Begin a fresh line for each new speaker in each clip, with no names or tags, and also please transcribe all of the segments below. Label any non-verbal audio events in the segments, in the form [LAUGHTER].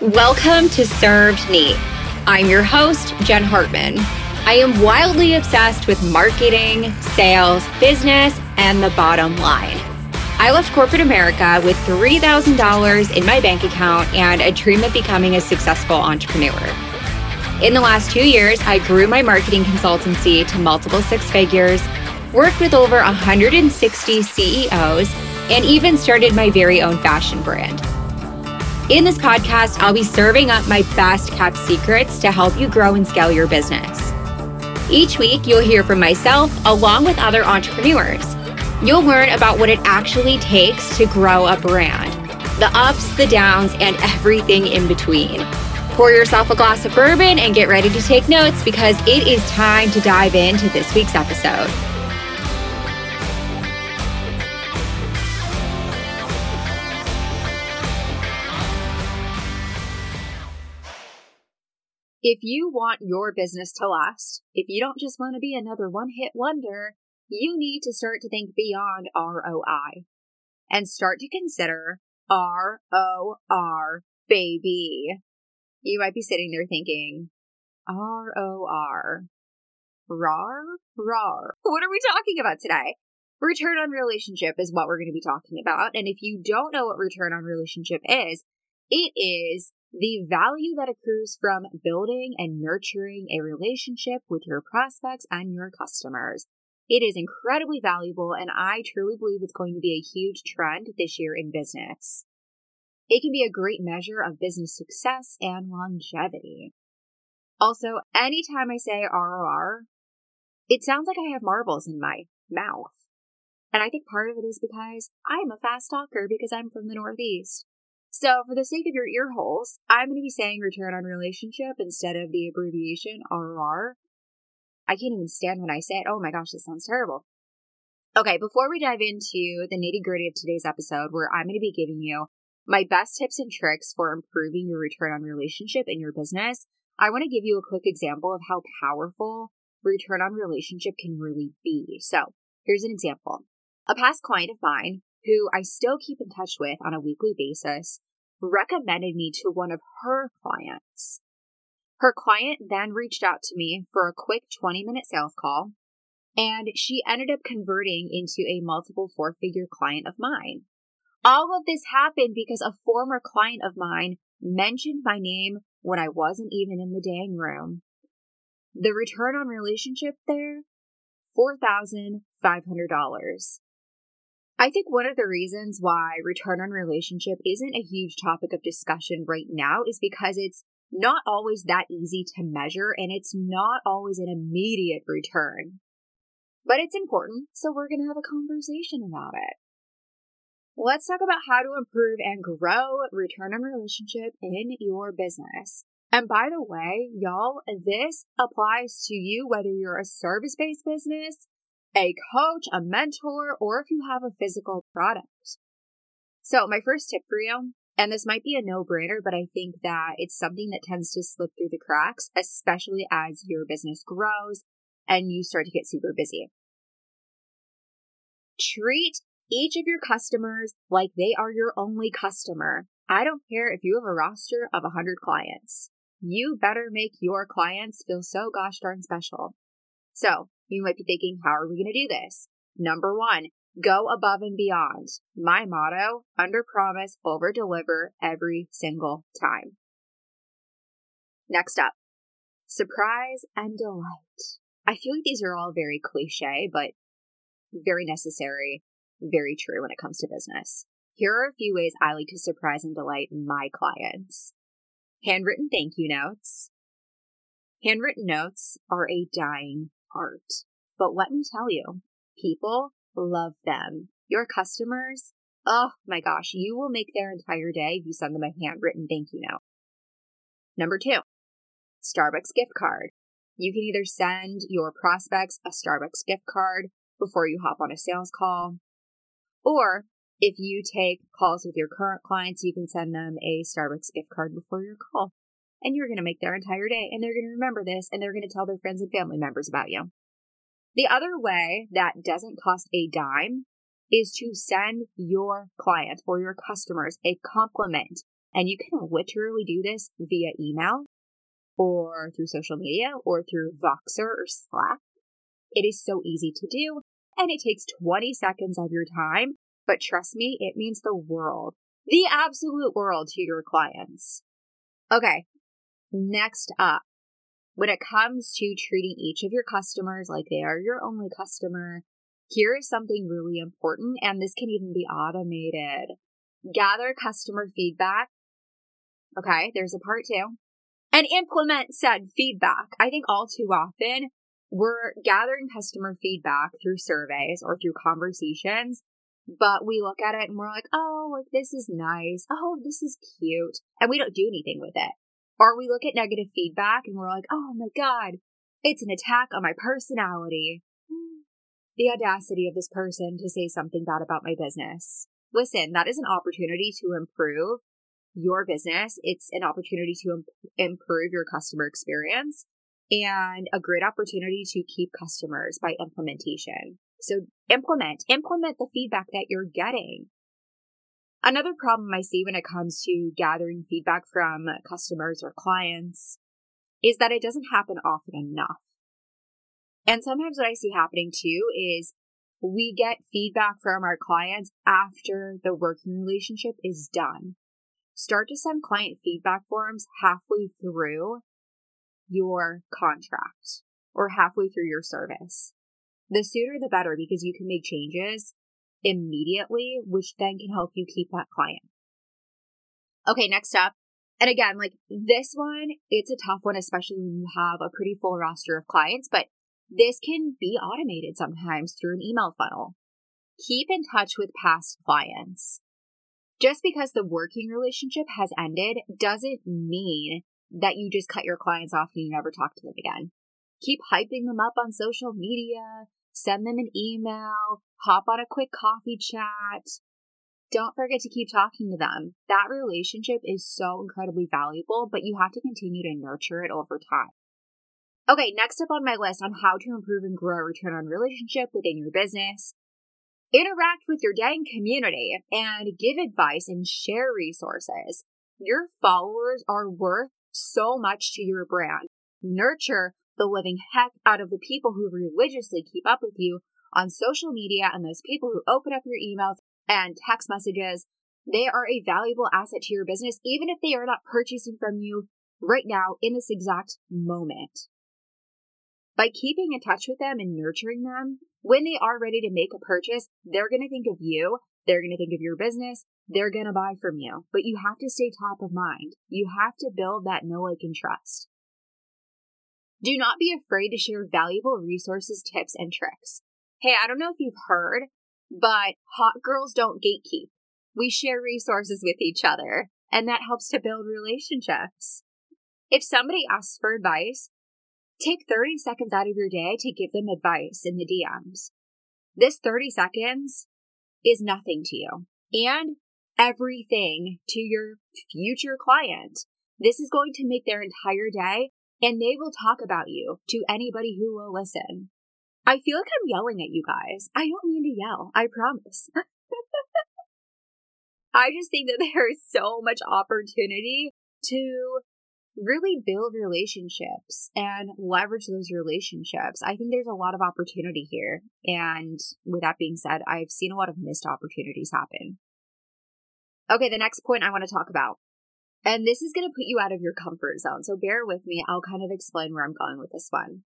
Welcome to Served Neat. I'm your host, Jen Hartman. I am wildly obsessed with marketing, sales, business, and the bottom line. I left corporate America with $3,000 in my bank account and a dream of becoming a successful entrepreneur. In the last two years, I grew my marketing consultancy to multiple six figures, worked with over 160 CEOs, and even started my very own fashion brand. In this podcast, I'll be serving up my best kept secrets to help you grow and scale your business. Each week, you'll hear from myself along with other entrepreneurs. You'll learn about what it actually takes to grow a brand, the ups, the downs, and everything in between. Pour yourself a glass of bourbon and get ready to take notes because it is time to dive into this week's episode. If you want your business to last, if you don't just want to be another one hit wonder, you need to start to think beyond ROI and start to consider ROR, baby. You might be sitting there thinking, ROR. RAR? RAR. What are we talking about today? Return on relationship is what we're going to be talking about. And if you don't know what return on relationship is, it is the value that accrues from building and nurturing a relationship with your prospects and your customers. It is incredibly valuable, and I truly believe it's going to be a huge trend this year in business. It can be a great measure of business success and longevity. Also, anytime I say ROR, it sounds like I have marbles in my mouth. And I think part of it is because I am a fast talker because I'm from the Northeast. So, for the sake of your ear holes, I'm going to be saying return on relationship instead of the abbreviation RR. I can't even stand when I say it. Oh my gosh, this sounds terrible. Okay, before we dive into the nitty gritty of today's episode, where I'm going to be giving you my best tips and tricks for improving your return on relationship in your business, I want to give you a quick example of how powerful return on relationship can really be. So, here's an example. A past client of mine who I still keep in touch with on a weekly basis, recommended me to one of her clients. Her client then reached out to me for a quick 20 minute sales call, and she ended up converting into a multiple four figure client of mine. All of this happened because a former client of mine mentioned my name when I wasn't even in the dang room. The return on relationship there $4,500. I think one of the reasons why return on relationship isn't a huge topic of discussion right now is because it's not always that easy to measure and it's not always an immediate return. But it's important, so we're going to have a conversation about it. Let's talk about how to improve and grow return on relationship in your business. And by the way, y'all, this applies to you whether you're a service based business a coach, a mentor, or if you have a physical product. So, my first tip for you, and this might be a no brainer, but I think that it's something that tends to slip through the cracks, especially as your business grows and you start to get super busy. Treat each of your customers like they are your only customer. I don't care if you have a roster of 100 clients. You better make your clients feel so gosh darn special. So, you might be thinking, how are we going to do this? Number one, go above and beyond. My motto, under promise, over deliver every single time. Next up, surprise and delight. I feel like these are all very cliche, but very necessary, very true when it comes to business. Here are a few ways I like to surprise and delight my clients. Handwritten thank you notes. Handwritten notes are a dying art. But let me tell you, people love them. Your customers, oh my gosh, you will make their entire day if you send them a handwritten thank you note. Number two, Starbucks gift card. You can either send your prospects a Starbucks gift card before you hop on a sales call, or if you take calls with your current clients, you can send them a Starbucks gift card before your call. And you're going to make their entire day, and they're going to remember this, and they're going to tell their friends and family members about you. The other way that doesn't cost a dime is to send your client or your customers a compliment And you can literally do this via email or through social media or through Voxer or Slack. It is so easy to do and it takes 20 seconds of your time, but trust me, it means the world, the absolute world to your clients. Okay, next up, when it comes to treating each of your customers like they are your only customer, here is something really important, and this can even be automated. Gather customer feedback. Okay, there's a part two. And implement said feedback. I think all too often we're gathering customer feedback through surveys or through conversations, but we look at it and we're like, oh, like this is nice. Oh, this is cute. And we don't do anything with it. Or we look at negative feedback and we're like, oh my God, it's an attack on my personality. [SIGHS] The audacity of this person to say something bad about my business. Listen, that is an opportunity to improve your business. It's an opportunity to improve your customer experience and a great opportunity to keep customers by implementation. So implement, implement the feedback that you're getting. Another problem I see when it comes to gathering feedback from customers or clients is that it doesn't happen often enough. And sometimes what I see happening too is we get feedback from our clients after the working relationship is done. Start to send client feedback forms halfway through your contract or halfway through your service. The sooner the better because you can make changes immediately, which then can help you keep that client. Okay, next up. And again, like this one, it's a tough one, especially when you have a pretty full roster of clients, but this can be automated sometimes through an email funnel. Keep in touch with past clients. Just because the working relationship has ended doesn't mean that you just cut your clients off and you never talk to them again. Keep hyping them up on social media, send them an email, hop on a quick coffee chat. Don't forget to keep talking to them. That relationship is so incredibly valuable, but you have to continue to nurture it over time. Okay, next up on my list on how to improve and grow a return on relationship within your business. Interact with your dang community and give advice and share resources. Your followers are worth so much to your brand. Nurture the living heck out of the people who religiously keep up with you on social media and those people who open up your emails and text messages. They are a valuable asset to your business, even if they are not purchasing from you right now in this exact moment. By keeping in touch with them and nurturing them, when they are ready to make a purchase, they're going to think of you they're going to think of your business. They're going to buy from you. But you have to stay top of mind. You have to build that know, like, and trust. Do not be afraid to share valuable resources, tips, and tricks. Hey, I don't know if you've heard, but hot girls don't gatekeep. We share resources with each other, and that helps to build relationships. If somebody asks for advice, take 30 seconds out of your day to give them advice in the DMs. This 30 seconds is nothing to you and everything to your future client. This is going to make their entire day and they will talk about you to anybody who will listen. I feel like I'm yelling at you guys. I don't mean to yell. I promise. [LAUGHS] I just think that there is so much opportunity to really build relationships and leverage those relationships. I think there's a lot of opportunity here. And with that being said, I've seen a lot of missed opportunities happen. Okay, the next point I want to talk about. And this is going to put you out of your comfort zone. So bear with me. I'll kind of explain where I'm going with this one.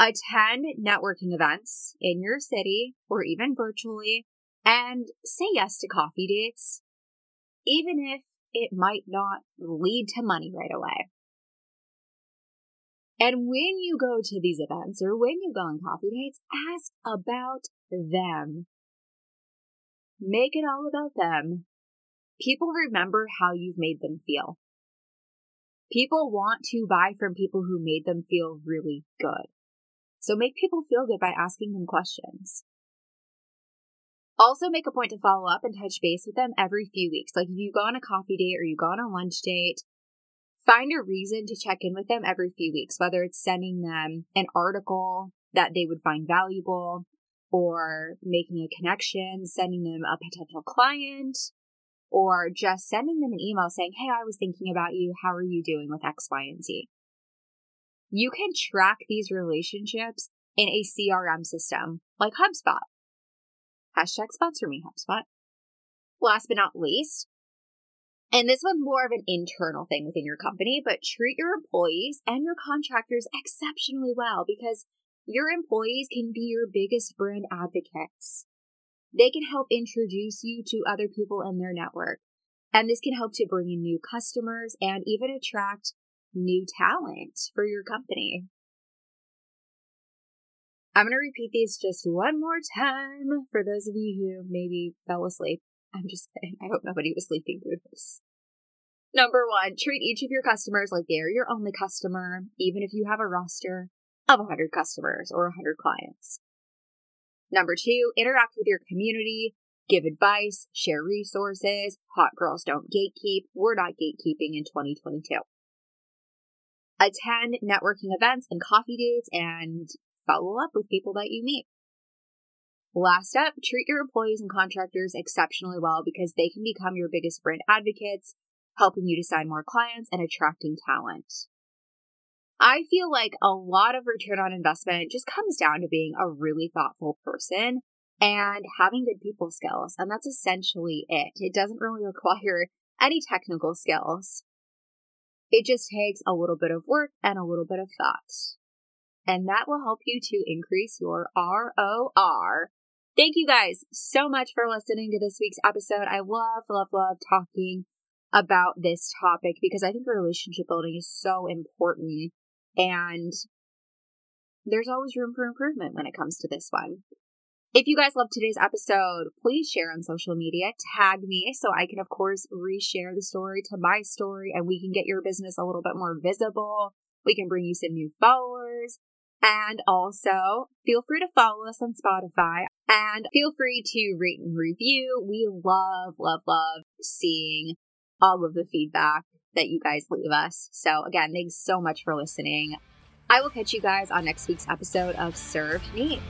Attend networking events in your city or even virtually and say yes to coffee dates, even if it might not lead to money right away. And when you go to these events or when you go on coffee dates, ask about them. Make it all about them. People remember how you've made them feel. People want to buy from people who made them feel really good. So make people feel good by asking them questions. Also make a point to follow up and touch base with them every few weeks. Like if you go on a coffee date or you go on a lunch date, find a reason to check in with them every few weeks, whether it's sending them an article that they would find valuable or making a connection, sending them a potential client, or just sending them an email saying, Hey, I was thinking about you. How are you doing with X, Y, and Z? You can track these relationships in a CRM system like HubSpot. Hashtag sponsor me, HubSpot. Last but not least, and this one's more of an internal thing within your company, but treat your employees and your contractors exceptionally well because your employees can be your biggest brand advocates. They can help introduce you to other people in their network. And this can help to bring in new customers and even attract new talent for your company. I'm going to repeat these just one more time for those of you who maybe fell asleep. I'm just kidding. I hope nobody was sleeping through this. Number one, treat each of your customers like they're your only customer, even if you have a roster of 100 customers or 100 clients. Number two, interact with your community, give advice, share resources. Hot girls don't gatekeep. We're not gatekeeping in 2022. Attend networking events and coffee dates and follow up with people that you meet. Last up, treat your employees and contractors exceptionally well because they can become your biggest brand advocates, helping you to sign more clients and attracting talent. I feel like a lot of return on investment just comes down to being a really thoughtful person and having good people skills. And that's essentially it. It doesn't really [LAUGHS] require any technical skills. It just takes a little bit of work and a little bit of thought. And that will help you to increase your ROR Thank you guys so much for listening to this week's episode. I love, love, love talking about this topic because I think relationship building is so important and there's always room for improvement when it comes to this one. If you guys love today's episode, please share on social media, tag me so I can, of course, reshare the story to my story and we can get your business a little bit more visible. We can bring you some new followers. And also, feel free to follow us on Spotify and feel free to rate and review. We love, love, love seeing all of the feedback that you guys leave us. So, again, thanks so much for listening. I will catch you guys on next week's episode of Serve Neat.